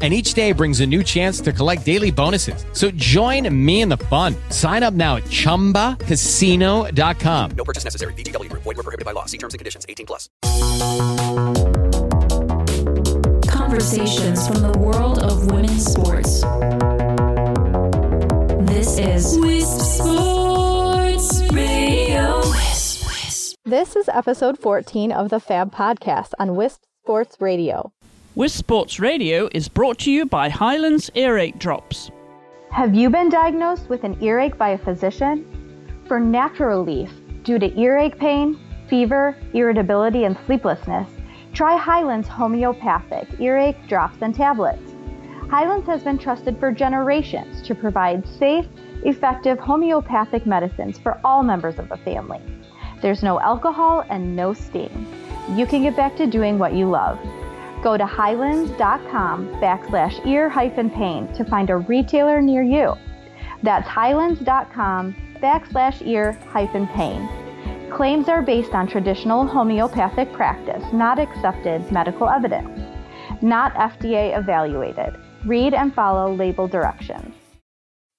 and each day brings a new chance to collect daily bonuses. So join me in the fun. Sign up now at ChumbaCasino.com. No purchase necessary. VGW. Void were prohibited by law. See terms and conditions. 18 plus. Conversations from the world of women's sports. This is Wisp Sports Radio. This is episode 14 of the Fab Podcast on Wisp Sports Radio. Wisp Sports Radio is brought to you by Hyland's Earache Drops. Have you been diagnosed with an earache by a physician? For natural relief due to earache pain, fever, irritability, and sleeplessness, try Hyland's Homeopathic Earache Drops and Tablets. Hyland's has been trusted for generations to provide safe, effective homeopathic medicines for all members of the family. There's no alcohol and no sting. You can get back to doing what you love. Go to hylands.com backslash ear hyphen pain to find a retailer near you. That's hylands.com backslash ear hyphen pain. Claims are based on traditional homeopathic practice, not accepted medical evidence. Not FDA evaluated. Read and follow label directions.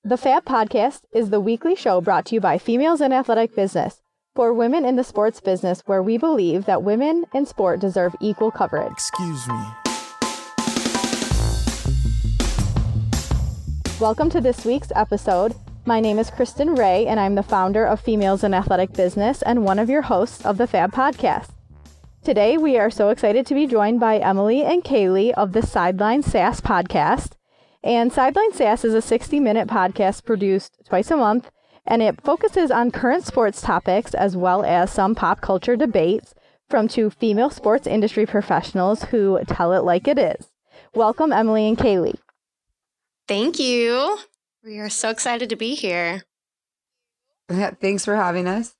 The Fab Podcast is the weekly show brought to you by Females in Athletic Business for women in the sports business, where we believe that women in sport deserve equal coverage. Excuse me. Welcome to this week's episode. My name is Kristen Ray, and I'm the founder of Females in Athletic Business and one of your hosts of the Fab Podcast. Today, we are so excited to be joined by Emily and Kaylee of the Sideline Sass podcast. And Sideline Sass is a 60 minute podcast produced twice a month, and it focuses on current sports topics as well as some pop culture debates from two female sports industry professionals who tell it like it is. Welcome, Emily and Kaylee. Thank you. We are so excited to be here. Thanks for having us.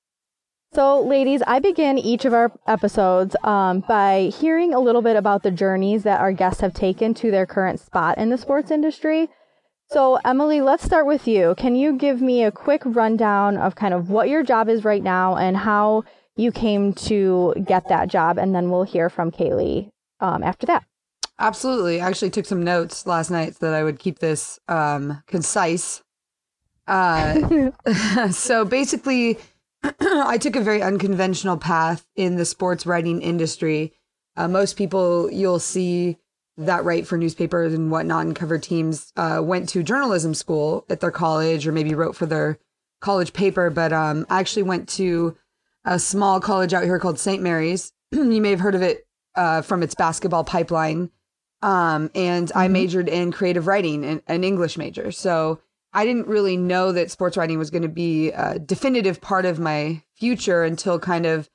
So, ladies, I begin each of our episodes um, by hearing a little bit about the journeys that our guests have taken to their current spot in the sports industry. So, Emily, let's start with you. Can you give me a quick rundown of kind of what your job is right now and how you came to get that job? And then we'll hear from Kaylee um, after that. Absolutely. I actually took some notes last night so that I would keep this um, concise. Uh, so basically, I took a very unconventional path in the sports writing industry. Uh, most people you'll see that write for newspapers and whatnot and cover teams uh, went to journalism school at their college or maybe wrote for their college paper. But um, I actually went to a small college out here called St. Mary's. you may have heard of it uh, from its basketball pipeline. Um, and I majored in creative writing and an English major. So I didn't really know that sports writing was going to be a definitive part of my future until kind of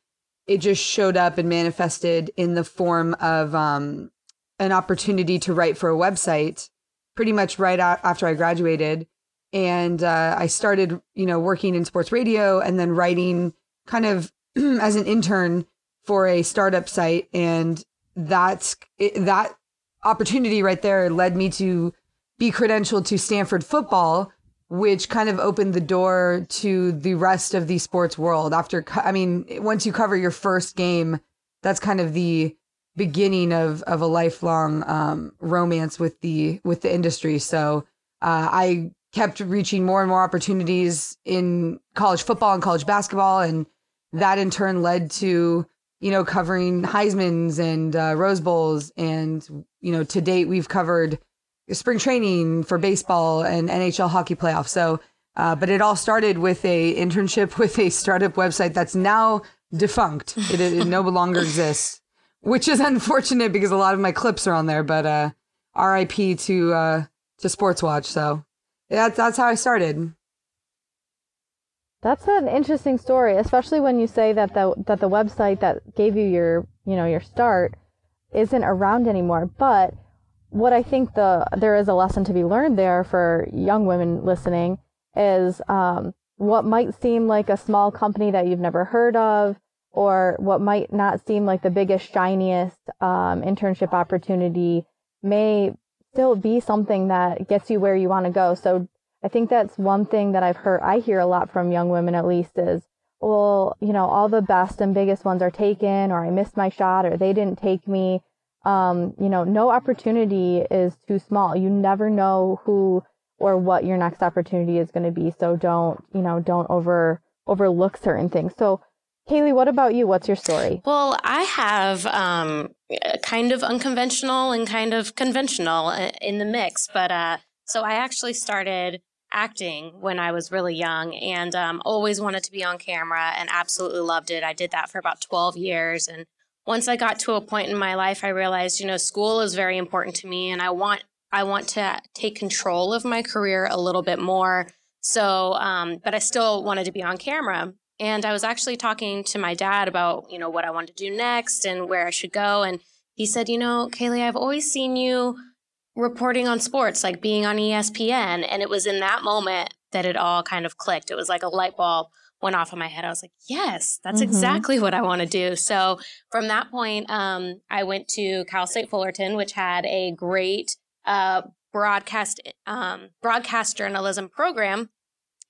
it just showed up and manifested in the form of um, an opportunity to write for a website pretty much right a- after I graduated. And uh, I started, you know, working in sports radio and then writing kind of as an intern for a startup site. And that's it, that opportunity right there led me to be credentialed to Stanford football, which kind of opened the door to the rest of the sports world. After, I mean, once you cover your first game, that's kind of the beginning of of a lifelong um, romance with the with the industry. So uh, I kept reaching more and more opportunities in college football and college basketball, and that in turn led to you know covering Heisman's and uh, Rose Bowls, and you know to date we've covered spring training for baseball and NHL hockey playoffs. So. Uh, but it all started with a internship with a startup website that's now defunct. It, it no longer exists, which is unfortunate because a lot of my clips are on there. But uh, R.I.P. to uh, to Sports Watch. So that's that's how I started. That's an interesting story, especially when you say that the that the website that gave you your you know your start isn't around anymore. But what I think the there is a lesson to be learned there for young women listening is um, what might seem like a small company that you've never heard of, or what might not seem like the biggest shiniest um, internship opportunity may still be something that gets you where you want to go. So I think that's one thing that I've heard, I hear a lot from young women at least is, well, you know, all the best and biggest ones are taken, or I missed my shot, or they didn't take me. Um, you know, no opportunity is too small. You never know who or what your next opportunity is going to be. So don't, you know, don't over overlook certain things. So Kaylee, what about you? What's your story? Well, I have um, kind of unconventional and kind of conventional uh, in the mix. But uh, so I actually started acting when I was really young and um, always wanted to be on camera and absolutely loved it. I did that for about 12 years. And once I got to a point in my life, I realized, you know, school is very important to me and I want I want to take control of my career a little bit more. So, um, but I still wanted to be on camera. And I was actually talking to my dad about, you know, what I wanted to do next and where I should go. And he said, you know, Kaylee, I've always seen you reporting on sports, like being on ESPN. And it was in that moment that it all kind of clicked. It was like a light bulb went off in my head. I was like, yes, that's mm-hmm. exactly what I want to do. So from that point, um, I went to Cal State Fullerton, which had a great uh, broadcast um, broadcast journalism program,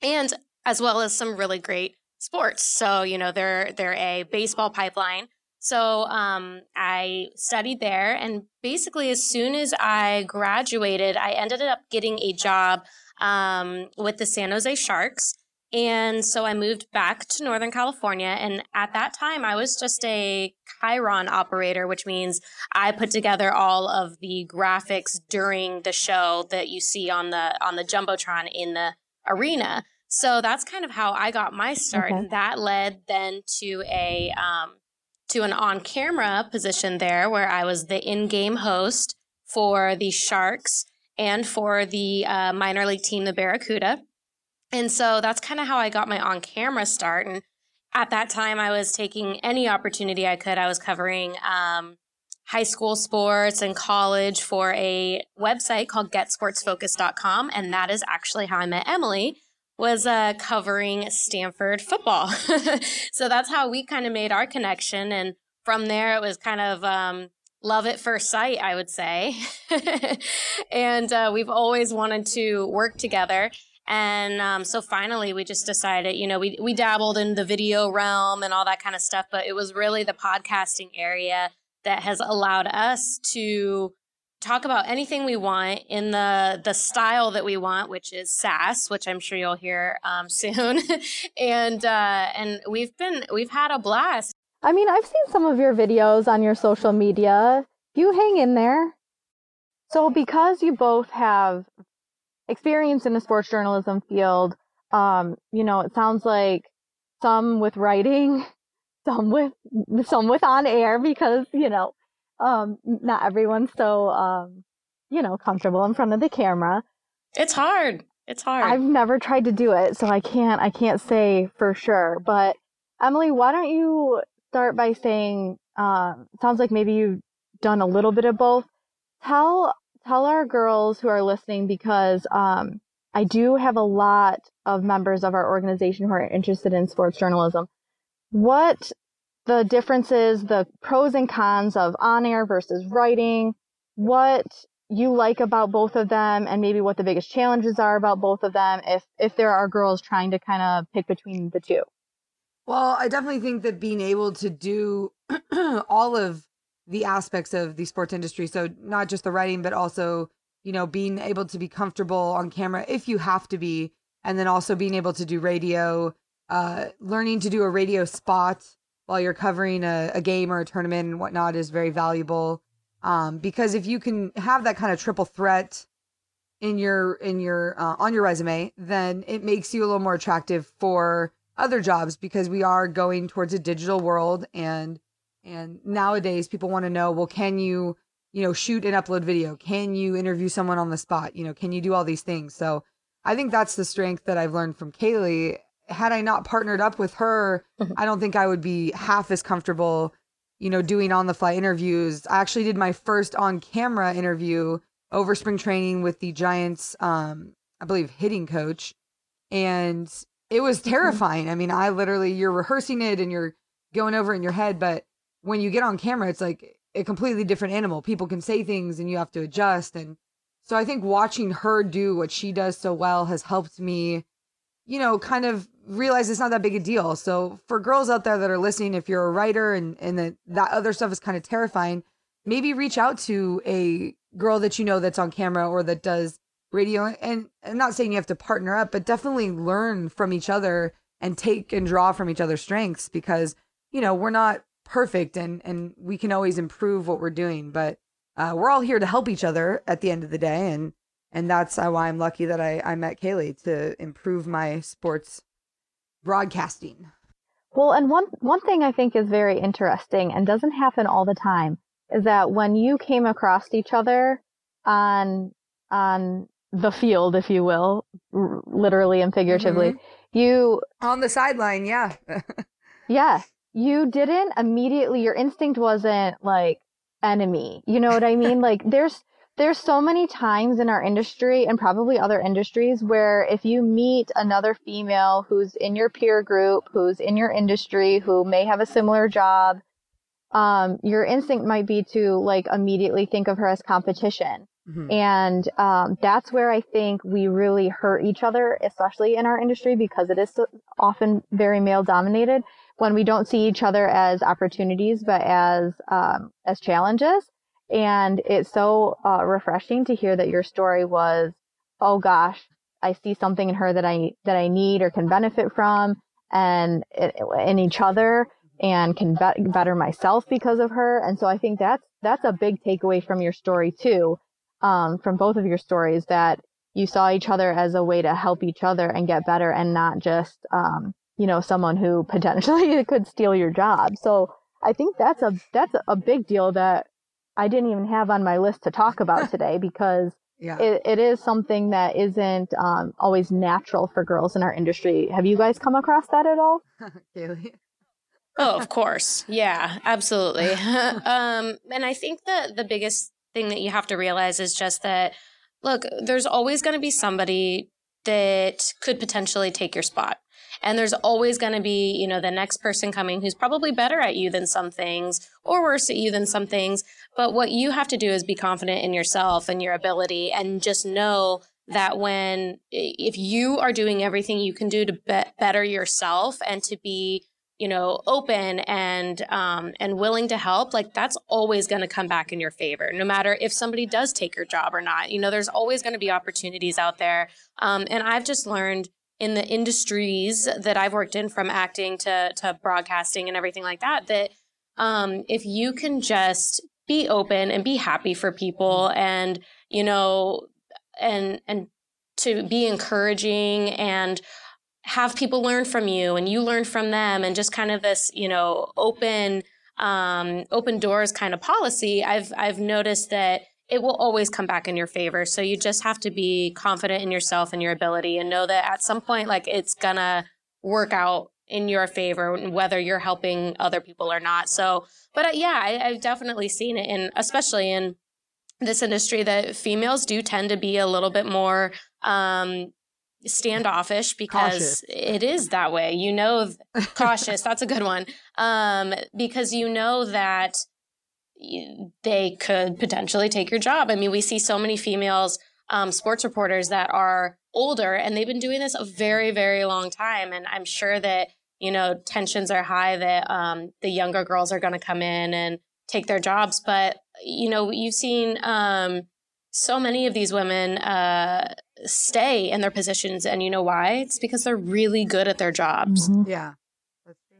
and as well as some really great sports. So you know they're they're a baseball pipeline. So um, I studied there, and basically as soon as I graduated, I ended up getting a job um, with the San Jose Sharks. And so I moved back to Northern California. And at that time, I was just a Chyron operator, which means I put together all of the graphics during the show that you see on the on the jumbotron in the arena. So that's kind of how I got my start, okay. that led then to a um, to an on camera position there, where I was the in game host for the Sharks and for the uh, minor league team, the Barracuda. And so that's kind of how I got my on camera start. And at that time, I was taking any opportunity I could. I was covering um, high school sports and college for a website called getsportsfocus.com. And that is actually how I met Emily was uh, covering Stanford football. so that's how we kind of made our connection. And from there, it was kind of um, love at first sight, I would say. and uh, we've always wanted to work together. And um, so finally, we just decided, you know, we, we dabbled in the video realm and all that kind of stuff, but it was really the podcasting area that has allowed us to talk about anything we want in the the style that we want, which is Sass, which I'm sure you'll hear um, soon. and uh, and we've been we've had a blast. I mean, I've seen some of your videos on your social media. You hang in there. So because you both have experience in the sports journalism field. Um, you know, it sounds like some with writing, some with some with on air because you know, um, not everyone's so um, you know comfortable in front of the camera. It's hard. It's hard. I've never tried to do it, so I can't I can't say for sure. But Emily, why don't you start by saying? Uh, sounds like maybe you've done a little bit of both. Tell tell our girls who are listening because um, I do have a lot of members of our organization who are interested in sports journalism. What the differences, the pros and cons of on air versus writing, what you like about both of them, and maybe what the biggest challenges are about both of them if if there are girls trying to kind of pick between the two. Well, I definitely think that being able to do all of the aspects of the sports industry. So not just the writing, but also, you know, being able to be comfortable on camera if you have to be, and then also being able to do radio, uh, learning to do a radio spot while you're covering a, a game or a tournament and whatnot is very valuable. Um, because if you can have that kind of triple threat in your in your uh, on your resume, then it makes you a little more attractive for other jobs because we are going towards a digital world and and nowadays people want to know, well, can you, you know, shoot and upload video? Can you interview someone on the spot? You know, can you do all these things? So I think that's the strength that I've learned from Kaylee. Had I not partnered up with her, I don't think I would be half as comfortable, you know, doing on the fly interviews. I actually did my first on camera interview over spring training with the Giants, um, I believe, hitting coach. And it was terrifying. I mean, I literally, you're rehearsing it and you're going over in your head, but when you get on camera, it's like a completely different animal. People can say things and you have to adjust. And so I think watching her do what she does so well has helped me, you know, kind of realize it's not that big a deal. So for girls out there that are listening, if you're a writer and, and that, that other stuff is kind of terrifying, maybe reach out to a girl that you know that's on camera or that does radio. And I'm not saying you have to partner up, but definitely learn from each other and take and draw from each other's strengths because, you know, we're not perfect and and we can always improve what we're doing but uh, we're all here to help each other at the end of the day and and that's why i'm lucky that i i met kaylee to improve my sports broadcasting Well, and one one thing I think is very interesting and doesn't happen all the time is that when you came across each other on on the field, if you will, r- literally and figuratively, mm-hmm. you on the sideline yeah yeah, you didn't immediately your instinct wasn't like enemy. You know what I mean? like there's there's so many times in our industry and probably other industries where if you meet another female who's in your peer group, who's in your industry, who may have a similar job, um, your instinct might be to like immediately think of her as competition. Mhm. And um, that's where I think we really hurt each other, especially in our industry because it is so often very male dominated. When we don't see each other as opportunities, but as um, as challenges, and it's so uh, refreshing to hear that your story was, oh gosh, I see something in her that I that I need or can benefit from, and in each other, and can be- better myself because of her. And so I think that's that's a big takeaway from your story too, um, from both of your stories that you saw each other as a way to help each other and get better, and not just um, you know someone who potentially could steal your job. So I think that's a that's a big deal that I didn't even have on my list to talk about today because yeah it, it is something that isn't um, always natural for girls in our industry. Have you guys come across that at all? kaylee Oh, of course. Yeah, absolutely. um, and I think that the biggest thing that you have to realize is just that, look, there's always going to be somebody that could potentially take your spot. And there's always going to be, you know, the next person coming who's probably better at you than some things or worse at you than some things. But what you have to do is be confident in yourself and your ability and just know that when, if you are doing everything you can do to be- better yourself and to be you know, open and um, and willing to help, like that's always going to come back in your favor, no matter if somebody does take your job or not. You know, there's always going to be opportunities out there. Um, and I've just learned in the industries that I've worked in, from acting to to broadcasting and everything like that, that um, if you can just be open and be happy for people, and you know, and and to be encouraging and have people learn from you and you learn from them and just kind of this you know open um, open doors kind of policy i've i've noticed that it will always come back in your favor so you just have to be confident in yourself and your ability and know that at some point like it's gonna work out in your favor whether you're helping other people or not so but uh, yeah I, i've definitely seen it and especially in this industry that females do tend to be a little bit more um, standoffish because Cautious. it is that way. You know, cautious. that's a good one. Um, because you know that they could potentially take your job. I mean, we see so many females um, sports reporters that are older and they've been doing this a very, very long time. And I'm sure that you know, tensions are high that um, the younger girls are going to come in and take their jobs. But, you know, you've seen um, so many of these women uh, stay in their positions. And you know why? It's because they're really good at their jobs. Mm-hmm. Yeah.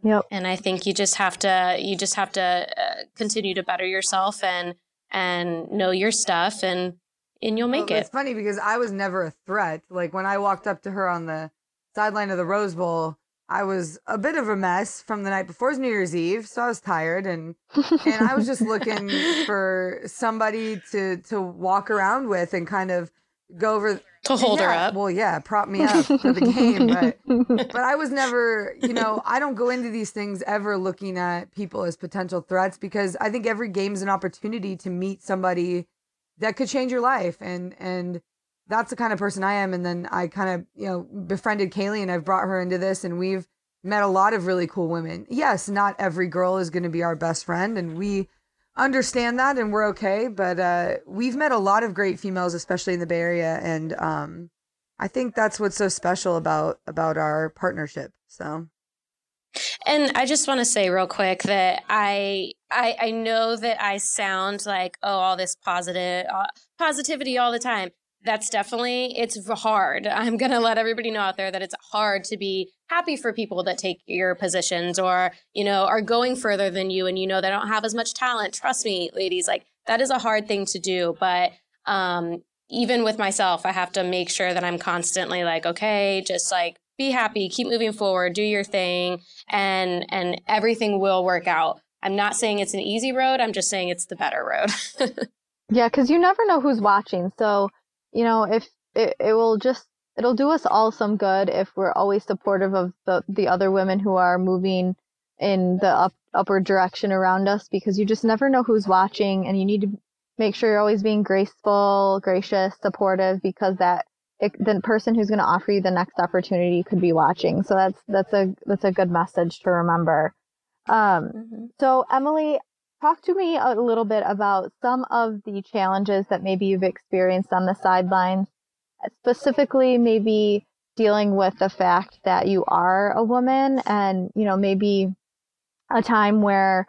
Yep. And I think you just have to, you just have to uh, continue to better yourself and, and know your stuff and, and you'll make Well, it. It's funny because I was never a threat. Like when I walked up to her on the sideline of the Rose Bowl, I was a bit of a mess from the night before's New Year's Eve, so I was tired and and I was just looking for somebody to to walk around with and kind of go over To hold her up. Well, yeah, prop me up for the game, but but I was never, you know, I don't go into these things ever looking at people as potential threats because I think every game is an opportunity to meet somebody that could change your life and and that's the kind of person I am and then I kind of, you know, befriended Kaylee and I've brought her into this and we've met a lot of really cool women. Yes, not every girl is going to be our best friend and we understand that and we're okay, but uh we've met a lot of great females especially in the Bay Area and um I think that's what's so special about about our partnership. So And I just want to say real quick that I, I I know that I sound like oh all this positive uh, positivity all the time. That's definitely it's hard. I'm gonna let everybody know out there that it's hard to be happy for people that take your positions or you know are going further than you and you know they don't have as much talent. Trust me, ladies, like that is a hard thing to do. But um, even with myself, I have to make sure that I'm constantly like okay, just like be happy, keep moving forward, do your thing, and and everything will work out. I'm not saying it's an easy road. I'm just saying it's the better road. Yeah, because you never know who's watching. So, you know, if it, it will just it'll do us all some good if we're always supportive of the the other women who are moving in the up, upward direction around us because you just never know who's watching and you need to make sure you're always being graceful, gracious, supportive because that it, the person who's going to offer you the next opportunity could be watching. So that's that's a that's a good message to remember. Um, so Emily, talk to me a little bit about some of the challenges that maybe you've experienced on the sidelines, specifically maybe dealing with the fact that you are a woman and, you know, maybe a time where,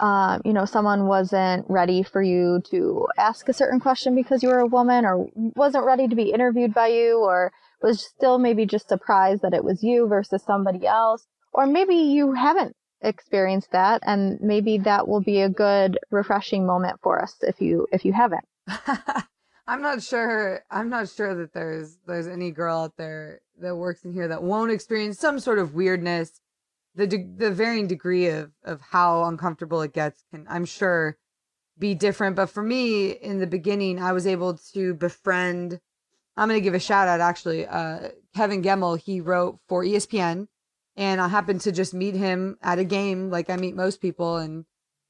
uh, you know, someone wasn't ready for you to ask a certain question because you were a woman or wasn't ready to be interviewed by you or was still maybe just surprised that it was you versus somebody else. Or maybe you haven't experienced that and maybe that will be a good refreshing moment for us if you if you haven't I'm not sure. I'm not sure that there's there's any girl out there that works in here that won't experience some sort of weirdness. The de- the varying degree of of how uncomfortable it gets can, I'm sure, be different. But for me, in the beginning, I was able to befriend. I'm gonna give a shout out actually. Uh, Kevin Gemmell, he wrote for ESPN, and I happened to just meet him at a game, like I meet most people, and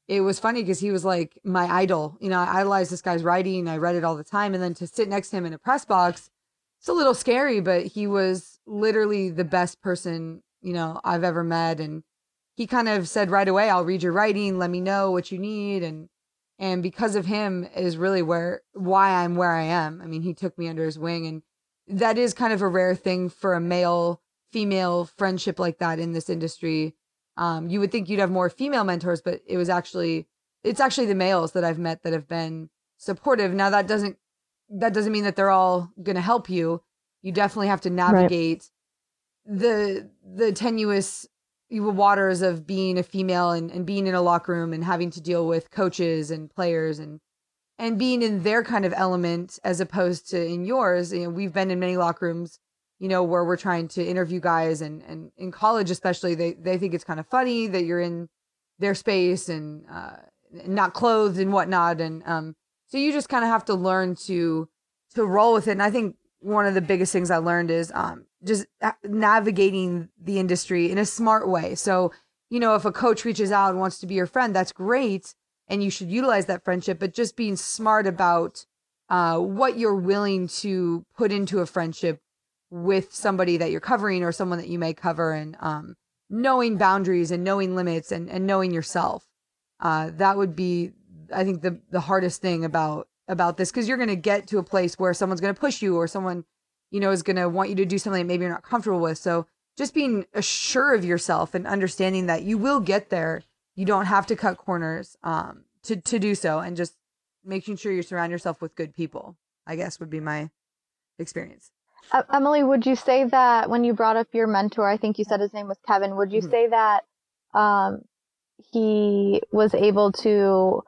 it was funny because he was like my idol. You know, I idolized this guy's writing. I read it all the time. And then to sit next to him in a press box, it's a little scary, but he was literally the best person, you know, I've ever met. And he kind of said right away, I'll read your writing. Let me know what you need. And, and because of him is really where, why I'm where I am. I mean, he took me under his wing and that is kind of a rare thing for a male female friendship like that in this industry. Um, you would think you'd have more female mentors, but it was actually it's actually the males that I've met that have been supportive. Now that doesn't that doesn't mean that they're all going to help you. You definitely have to navigate the the tenuous waters of being a female and, and being in a locker room and having to deal with coaches and players and and being in their kind of element as opposed to in yours. You know, we've been in many locker rooms you know, where we're trying to interview guys and, and in college, especially, they, they think it's kind of funny that you're in their space and, uh, not clothed and whatnot. And, um, so you just kind of have to learn to, to roll with it. And I think one of the biggest things I learned is, um, just navigating the industry in a smart way. So, you know, if a coach reaches out and wants to be your friend, that's great. And you should utilize that friendship, but just being smart about, uh, what you're willing to put into a friendship with somebody that you're covering or someone that you may cover and um, knowing boundaries and knowing limits and, and knowing yourself uh, that would be i think the, the hardest thing about about this because you're going to get to a place where someone's going to push you or someone you know is going to want you to do something that maybe you're not comfortable with so just being sure of yourself and understanding that you will get there. You don't have to cut corners um, to to do so, and just making sure you surround yourself with good people. I guess would be my experience. Uh, Emily, would you say that when you brought up your mentor, I think you said his name was Kevin, would you Mhm. say that um, he was able to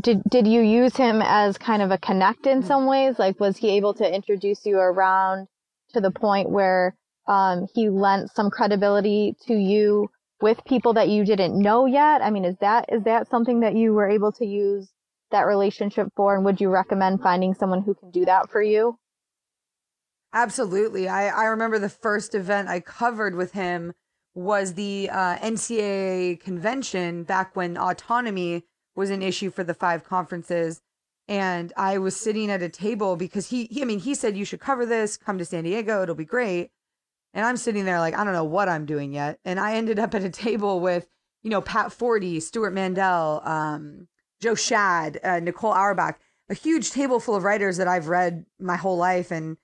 did did you use him as kind of a connect in some ways? Like was he able to introduce you around to the point where um, he lent some credibility to you with people that you didn't know yet? I mean, is that is that something that you were able to use that relationship for and would you recommend finding someone who can do that for you? Absolutely. I, I remember the first event I covered with him was the uh, NCAA convention back when autonomy was an issue for the five conferences. And I was sitting at a table because he, he, I mean, he said, you should cover this, come to San Diego, it'll be great. And I'm sitting there like, I don't know what I'm doing yet. And I ended up at a table with, you know, Pat Forde, Stewart Mandel, um, Joe Schad, uh, Nicole Auerbach, a huge table full of writers that I've read my whole life. And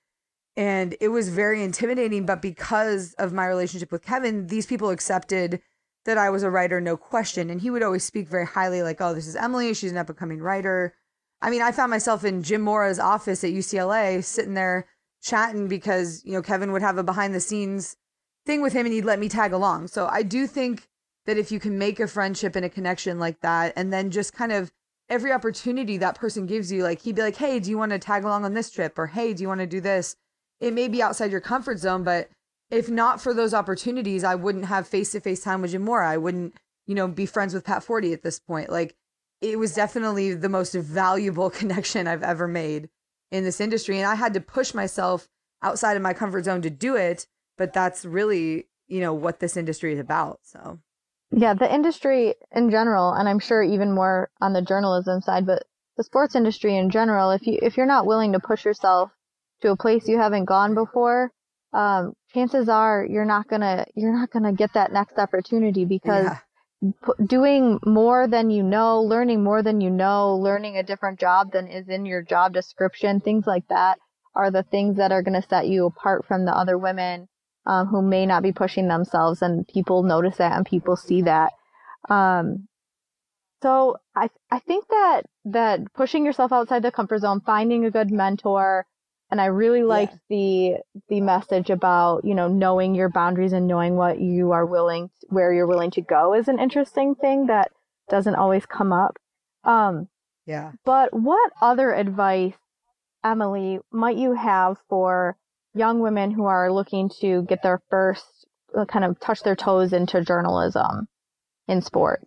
and it was very intimidating but because of my relationship with kevin these people accepted that i was a writer no question. And he would always speak very highly like oh this is emily. She's an up and coming writer. I mean i found myself in jim mora's office at ucla sitting there chatting because you know kevin would have a behind the scenes thing with him and he'd let me tag along. So i do think that if you can make a friendship and a connection like that and then just kind of every opportunity that person gives you like he'd be like hey do you want to tag along on this trip? or hey do you want to do this it may be outside your comfort zone, but if not for those opportunities, I wouldn't have face to face time with Jim Mora. I wouldn't, you know, be friends with Pat Forde at this point. Like it was definitely the most valuable connection I've ever made in this industry. And I had to push myself outside of my comfort zone to do it. But that's really, you know, what this industry is about. So Yeah, the industry in general, and I'm sure even more on the journalism side, but the sports industry in general, if you if you're not willing to push yourself to a place you haven't gone before, um, chances are you're not gonna you're not gonna get that next opportunity because yeah, p- doing more than you know, learning more than you know, learning a different job than is in your job description, things like that are the things that are going to set you apart from the other women um, who may not be pushing themselves, and people notice that and people see that. Um, so I I think that that pushing yourself outside the comfort zone, finding a good mentor, and I really liked the the message about you know knowing your boundaries and knowing what you are willing where you're willing to go is an interesting thing that doesn't always come up. Um, yeah. but what other advice, Emily, might you have for young women who are looking to get their first uh, kind of touch their toes into journalism in sports?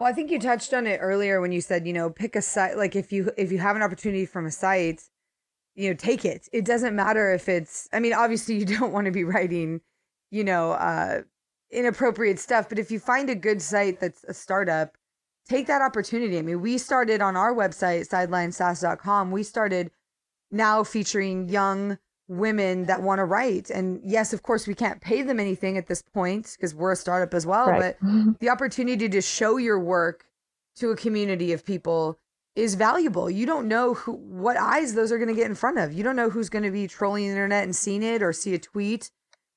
Well, I think you touched on it earlier when you said, you know, pick a site. Like if you if you have an opportunity from a site, you know, take it. It doesn't matter if it's. I mean, obviously, you don't want to be writing, you know, uh, inappropriate stuff. But if you find a good site that's a startup, take that opportunity. I mean, we started on our website, sidelinesass.com. We started now featuring young women that want to write. And yes, of course, we can't pay them anything at this point because we're a startup as well. Right. But the opportunity to show your work to a community of people is valuable. You don't know who, what eyes those are going to get in front of. You don't know who's going to be trolling the internet and seeing it or see a tweet.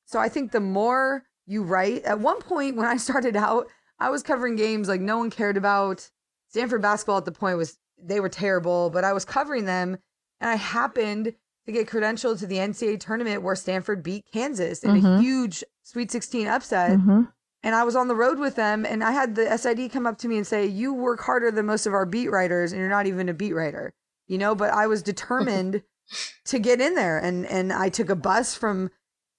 So I think the more you write, at one point when I started out, I was covering games like no one cared about. Stanford basketball at the point was they were terrible, but I was covering them and I happened to get credentialed to the NCAA tournament where Stanford beat Kansas in a Mhm. huge Sweet 16 upset hmm and I was on the road with them, and I had the SID come up to me and say, "You work harder than most of our beat writers, and you're not even a beat writer." You know, but I was determined to get in there, and and I took a bus from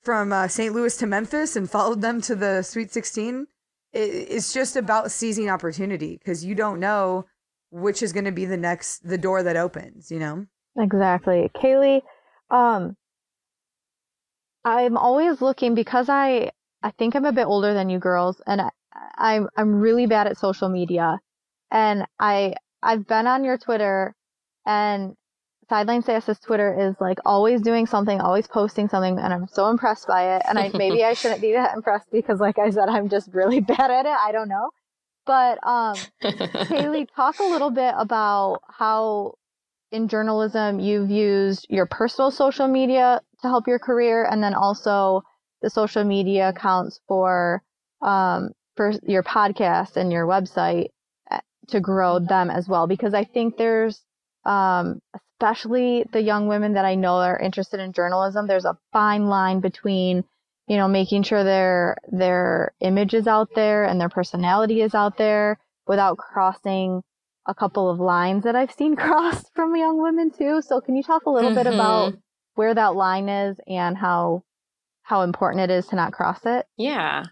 from uh, St. Louis to Memphis and followed them to the Sweet 16. It, it's just about seizing opportunity because you don't know which is going to be the next the door that opens. You know. Exactly. Kaylee, um, I'm always looking because I I think I'm a bit older than you girls, and I, I'm I'm really bad at social media, and I I've been on your Twitter, and Sideline Sass's Twitter is like always doing something, always posting something, and I'm so impressed by it. And I maybe I shouldn't be that impressed because, like I said, I'm just really bad at it. I don't know, but um, Kaylee, talk a little bit about how in journalism you've used your personal social media to help your career and then also the social media accounts for um, for your podcast and your website uh, to grow them as well because I think there's um, especially the young women that I know are interested in journalism. There's a fine line between you know making sure their their image is out there and their personality is out there without crossing a couple of lines that I've seen crossed from young women too. So can you talk a little bit about Mhm. where that line is and how how important it is to not cross it? Yeah.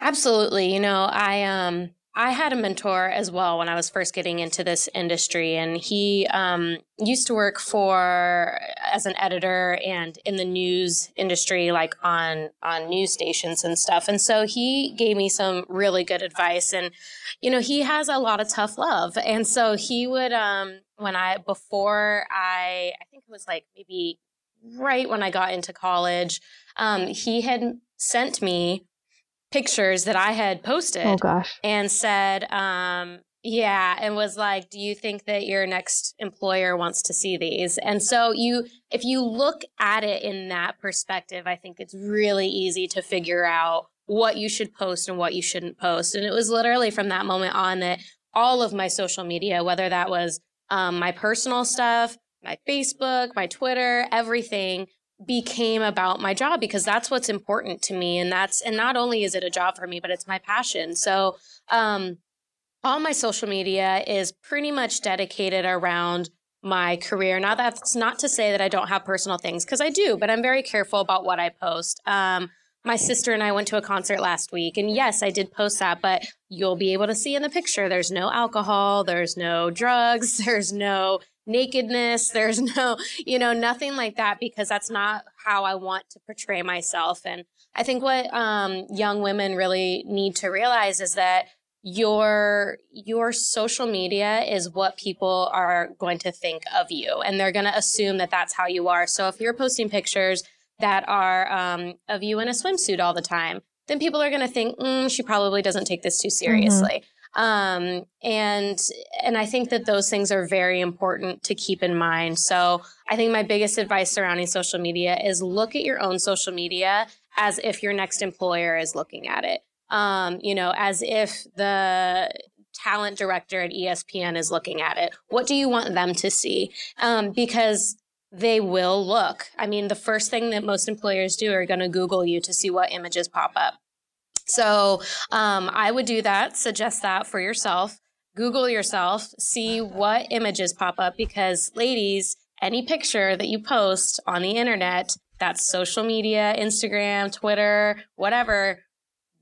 Absolutely. You know, I um I had a mentor as well when I was first getting into this industry and he um used to work for as an editor and in the news industry like on on news stations and stuff. And so he gave me some really good advice and you know, he has a lot of tough love. And so he would um when I before I I think it was like maybe right when I got into college, um, he had sent me pictures that I had posted Oh gosh. and said, um, yeah, and was like, do you think that your next employer wants to see these? And so you, if you look at it in that perspective, I think it's really easy to figure out what you should post and what you shouldn't post. And it was literally from that moment on that all of my social media, whether that was um, my personal stuff, my Facebook, my Twitter, everything became about my job because that's what's important to me. And that's and not only is it a job for me but it's my passion. So um all my social media is pretty much dedicated around my career. Now that's not to say that i don't have personal things because i do but i'm very careful about what i post. Um my sister and I went to a concert last week, and yes, I did post that, but you'll be able to see in the picture there's no alcohol, there's no drugs, there's no nakedness, there's no, you know, nothing like that because that's not how I want to portray myself. And I think what um, young women really need to realize is that your your social media is what people are going to think of you and they're going to assume that that's how you are. So if you're posting pictures that are um, of you in a swimsuit all the time then people are going to think mm, she probably doesn't take this too seriously um, and and i think that those things are very important to keep in mind. So i think my biggest advice surrounding social media is look at your own social media as if your next employer is looking at it. Um, you know as if the talent director at espn is looking at it. What do you want them to see? Um, because they will look. I mean the first thing that most employers do are going to google you to see what images pop up so um, I would do that, suggest that for yourself. Google yourself, see what images pop up because, ladies, any picture that you post on the internet, that's social media, Instagram, Twitter, whatever,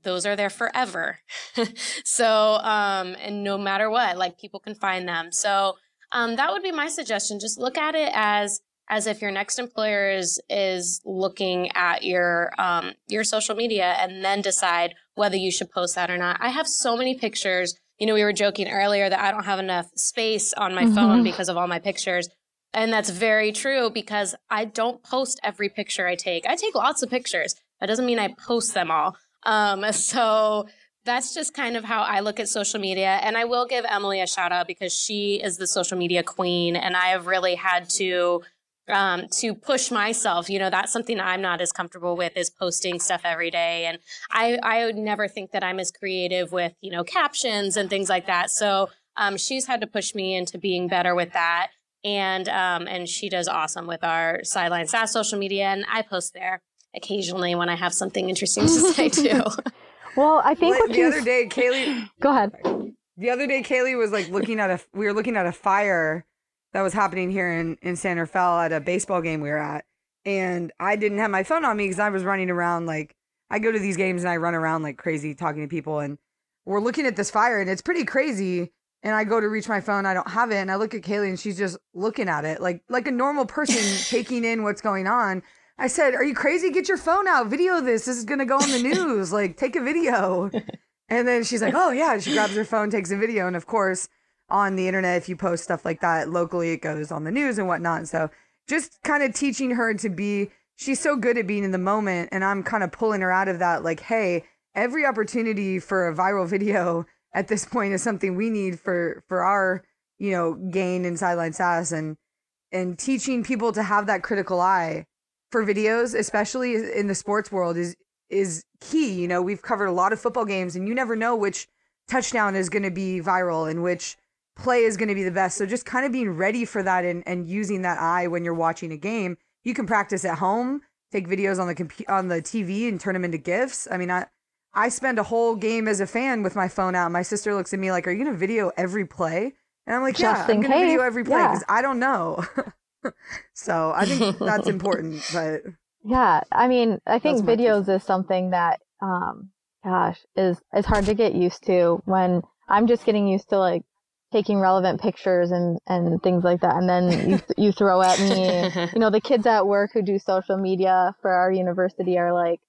those are there forever. so, um, and no matter what, like people can find them. So, um, that would be my suggestion. Just look at it as as if your next employer is is looking at your um, your social media and then decide whether you should post that or not. I have so many pictures. You know, we were joking earlier that I don't have enough space on my phone Mhm. because of all my pictures. And that's very true because I don't post every picture I take. I take lots of pictures. That doesn't mean I post them all. Um, so that's just kind of how I look at social media. And I will give Emily a shout out because she is the social media queen. And I have really had to um, to push myself. You know, that's something I'm not as comfortable with is posting stuff every day. And I, I would never think that I'm as creative with, you know, captions and things like that. So um, she's had to push me into being better with that. And um, and she does awesome with our sideline Sass social media. And I post there occasionally when I have something interesting to say too. Well, I think Like, what the you other day, Kaylee. Go ahead. The other day, Kaylee was like looking at a. We were looking at a fire that was happening here in in San Rafael at a baseball game we were at, and I didn't have my phone on me because I was running around like I go to these games and I run around like crazy talking to people, and we're looking at this fire and it's pretty crazy. And I go to reach my phone, I don't have it, and I look at Kaylee and she's just looking at it like like a normal person taking in what's going on. I said, "Are you crazy? Get your phone out, video this. This is gonna go on the news. Like, take a video." And then she's like, "Oh yeah." And she grabs her phone, takes a video, and of course, on the internet, if you post stuff like that locally, it goes on the news and whatnot. So just kind of teaching her to be. She's so good at being in the moment, and I'm kind of pulling her out of that. Like, hey, every opportunity for a viral video at this point is something we need for for our you know gain in sideline sass and and teaching people to have that critical eye for videos, especially in the sports world, is is key. You know, we've covered a lot of football games, and you never know which touchdown is going to be viral and which play is going to be the best. So just kind of being ready for that and, and using that eye when you're watching a game. You can practice at home, take videos on the compu- on the TV and turn them into gifs. I mean, I I spend a whole game as a fan with my phone out. My sister looks at me like, "Are you going to video every play?" And I'm like, Just "Yeah, I'm going to video every play yeah. because I don't know." so I think that's important. But Yeah, I mean, I think That's my two videos is something that, um, gosh, is is hard to get used to. When I'm just getting used to like taking relevant pictures and and things like that, and then you you throw at me, you know, the kids at work who do social media for our university are like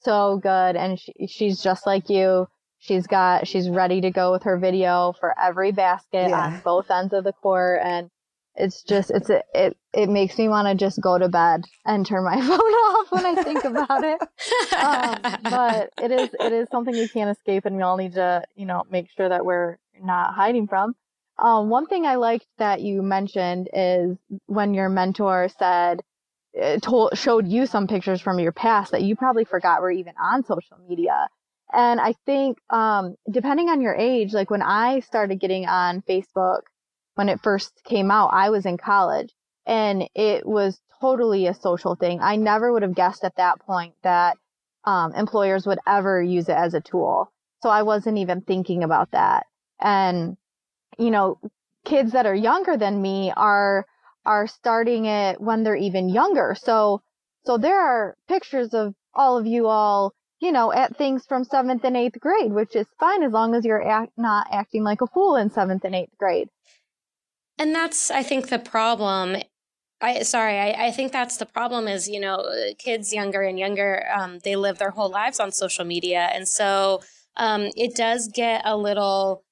so good, and she, she's just like you. She's got she's ready to go with her video for every basket Yeah. on both ends of the court, and it's just it's a, it it makes me want to just go to bed and turn my phone off when I think about it. Um, but it is it is something we can't escape, and we all need to you know make sure that we're not hiding from. Um, one thing I liked that you mentioned is when your mentor said uh, told showed you some pictures from your past that you probably forgot were even on social media. And I think um, depending on your age, like when I started getting on Facebook when it first came out, I was in college and it was totally a social thing. I never would have guessed at that point that um, employers would ever use it as a tool. So I wasn't even thinking about that. And, you know, kids that are younger than me are, are starting it when they're even younger. So, so there are pictures of all of you all, you know, at things from seventh and eighth grade, which is fine as long as you're act, not acting like a fool in seventh and eighth grade. And that's, I think, the problem. I sorry, I, I think that's the problem. Is you know, kids younger and younger, um, they live their whole lives on social media, and so um, it does get a little,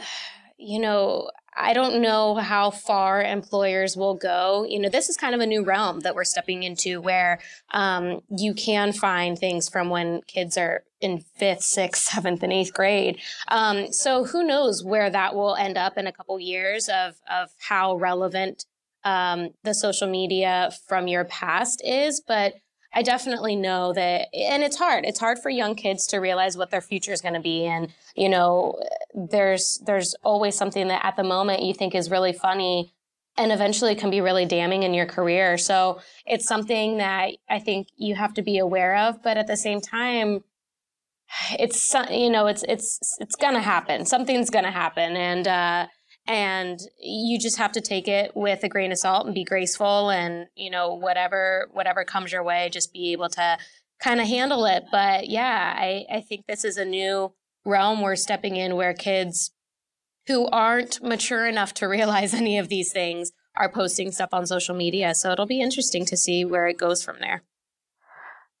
you know. I don't know how far employers will go. You know, this is kind of a new realm that we're stepping into where um, you can find things from when kids are in fifth, sixth, seventh, and eighth grade. Um, so who knows where that will end up in a couple years of of how relevant um, the social media from your past is, but I definitely know that, and it's hard. It's hard for young kids to realize what their future is going to be, and you know, there's there's always something that at the moment you think is really funny, and eventually can be really damning in your career. So it's something that I think you have to be aware of, but at the same time, it's you know, it's it's it's gonna happen. Something's gonna happen, and uh, and you just have to take it with a grain of salt and be graceful and you know whatever whatever comes your way just be able to kind of handle it. But yeah I, I think this is a new realm we're stepping in where kids who aren't mature enough to realize any of these things are posting stuff on social media. So it'll be interesting to see where it goes from there.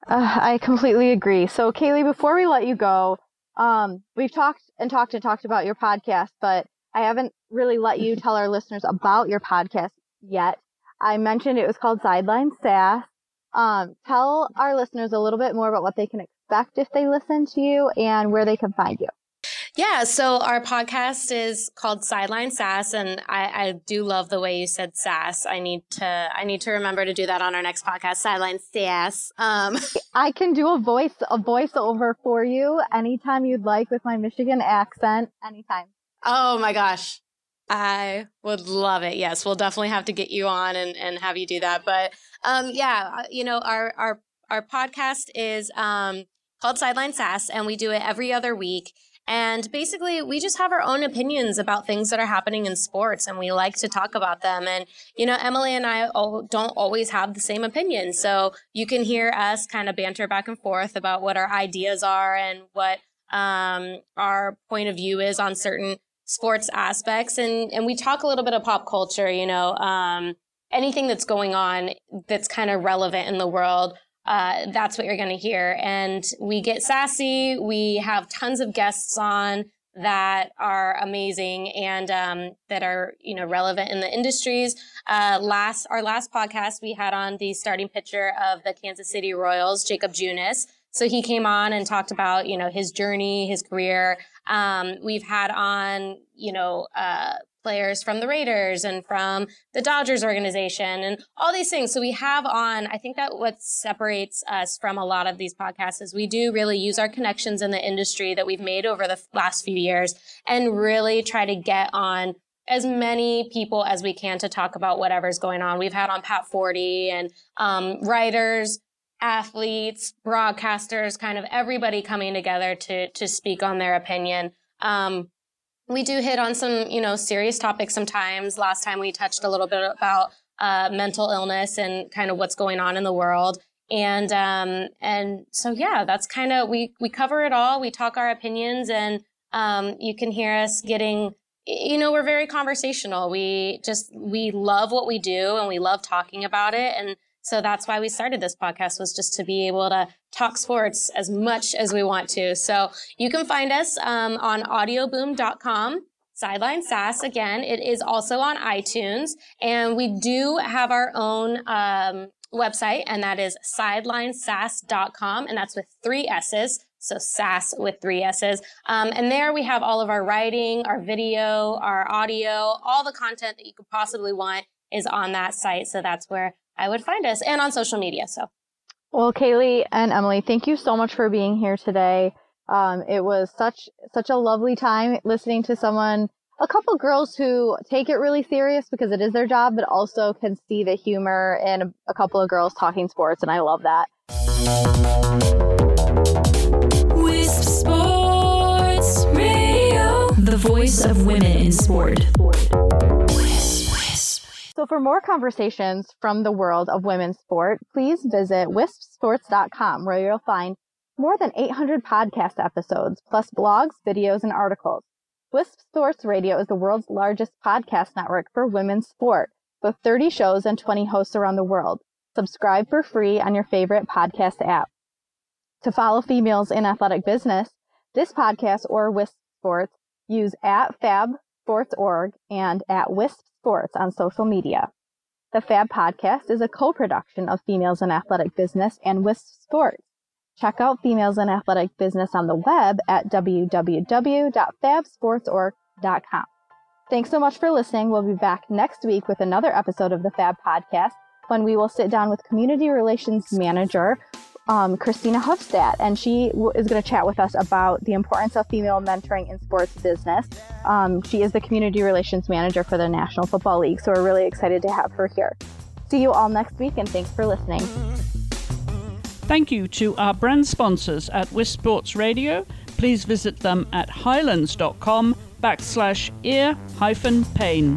Uh, I completely agree. So, Kaylee, before we let you go, um, we've talked and talked and talked about your podcast, but I haven't really let you tell our listeners about your podcast yet. I mentioned it was called Sideline Sass. Um, tell our listeners a little bit more about what they can expect if they listen to you and where they can find you. Yeah, so our podcast is called Sideline Sass, and I, I do love the way you said sass. I need to I need to remember to do that on our next podcast, Sideline Sass. Um, I can do a voice a voiceover for you anytime you'd like with my Michigan accent. Anytime. Oh my gosh, I would love it. Yes, we'll definitely have to get you on and, and have you do that. But um, yeah, uh, you know, our our our podcast is um, called Sideline Sass, and we do it every other week. And basically, we just have our own opinions about things that are happening in sports, and we like to talk about them. And, you know, Emily and I don't always have the same opinion. So you can hear us kind of banter back and forth about what our ideas are and what um, our point of view is on certain sports aspects. And, and we talk a little bit of pop culture, you know, um, anything that's going on that's kind of relevant in the world uh, that's what you're going to hear. And we get sassy. We have tons of guests on that are amazing and um, that are you know relevant in the industries. Uh, last our last podcast we had on the starting pitcher of the Kansas City Royals, Jakob Junis. So he came on and talked about, you know, his journey, his career. Um, we've had on, you know, uh, players from the Raiders and from the Dodgers organization and all these things. So we have on, I think that what separates us from a lot of these podcasts is we do really use our connections in the industry that we've made over the last few years and really try to get on as many people as we can to talk about whatever's going on. We've had on Pat Forde and um, writers, athletes, broadcasters, kind of everybody coming together to to speak on their opinion. Um, we do hit on some, you know, serious topics sometimes. Last time we touched a little bit about uh, mental illness and kind of what's going on in the world. And um, and so yeah, that's kind of we we cover it all. We talk our opinions, and um, you can hear us getting. You know, we're very conversational. We just we love what we do, and we love talking about it. And so that's why we started this podcast was just to be able to talk sports as much as we want to. So you can find us um, on audioboom.com. Sideline Sass again. It is also on iTunes, and we do have our own um, website, and that is sidelinesass.com, and that's with three S's. So Sass with three S's. Um, and there we have all of our writing, our video, our audio, all the content that you could possibly want is on that site. So that's where I would find us, and on social media. So. Well, Kaylee and Emily, thank you so much for being here today. Um, it was such such a lovely time listening to someone, a couple girls who take it really serious because it is their job, but also can see the humor in a, a couple of girls talking sports, and I love that. Wisp Sports Radio, the voice of women in sport. So for more conversations from the world of women's sport, please visit wispsports.com where you'll find more than 800 podcast episodes, plus blogs, videos, and articles. Wisp Sports Radio is the world's largest podcast network for women's sport, with 30 shows and 20 hosts around the world. Subscribe for free on your favorite podcast app. To follow females in athletic business, this podcast or Wisp Sports, use at FabSports.org and at Wisp Sports on social media. The Fab Podcast is a co-production of Females in Athletic Business and Wisp Sports. Check out Females in Athletic Business on the web at www.fabsportsorg.com. Thanks so much for listening. We'll be back next week with another episode of the Fab Podcast when we will sit down with Community Relations Manager um, Christina Hofstadt, and she w- is going to chat with us about the importance of female mentoring in sports business. Um, she is the Community Relations Manager for the National Football League, so we're really excited to have her here. See you all next week, and thanks for listening. Thank you to our brand sponsors at Wisp Sports Radio. Please visit them at hylands.com backslash ear hyphen pain.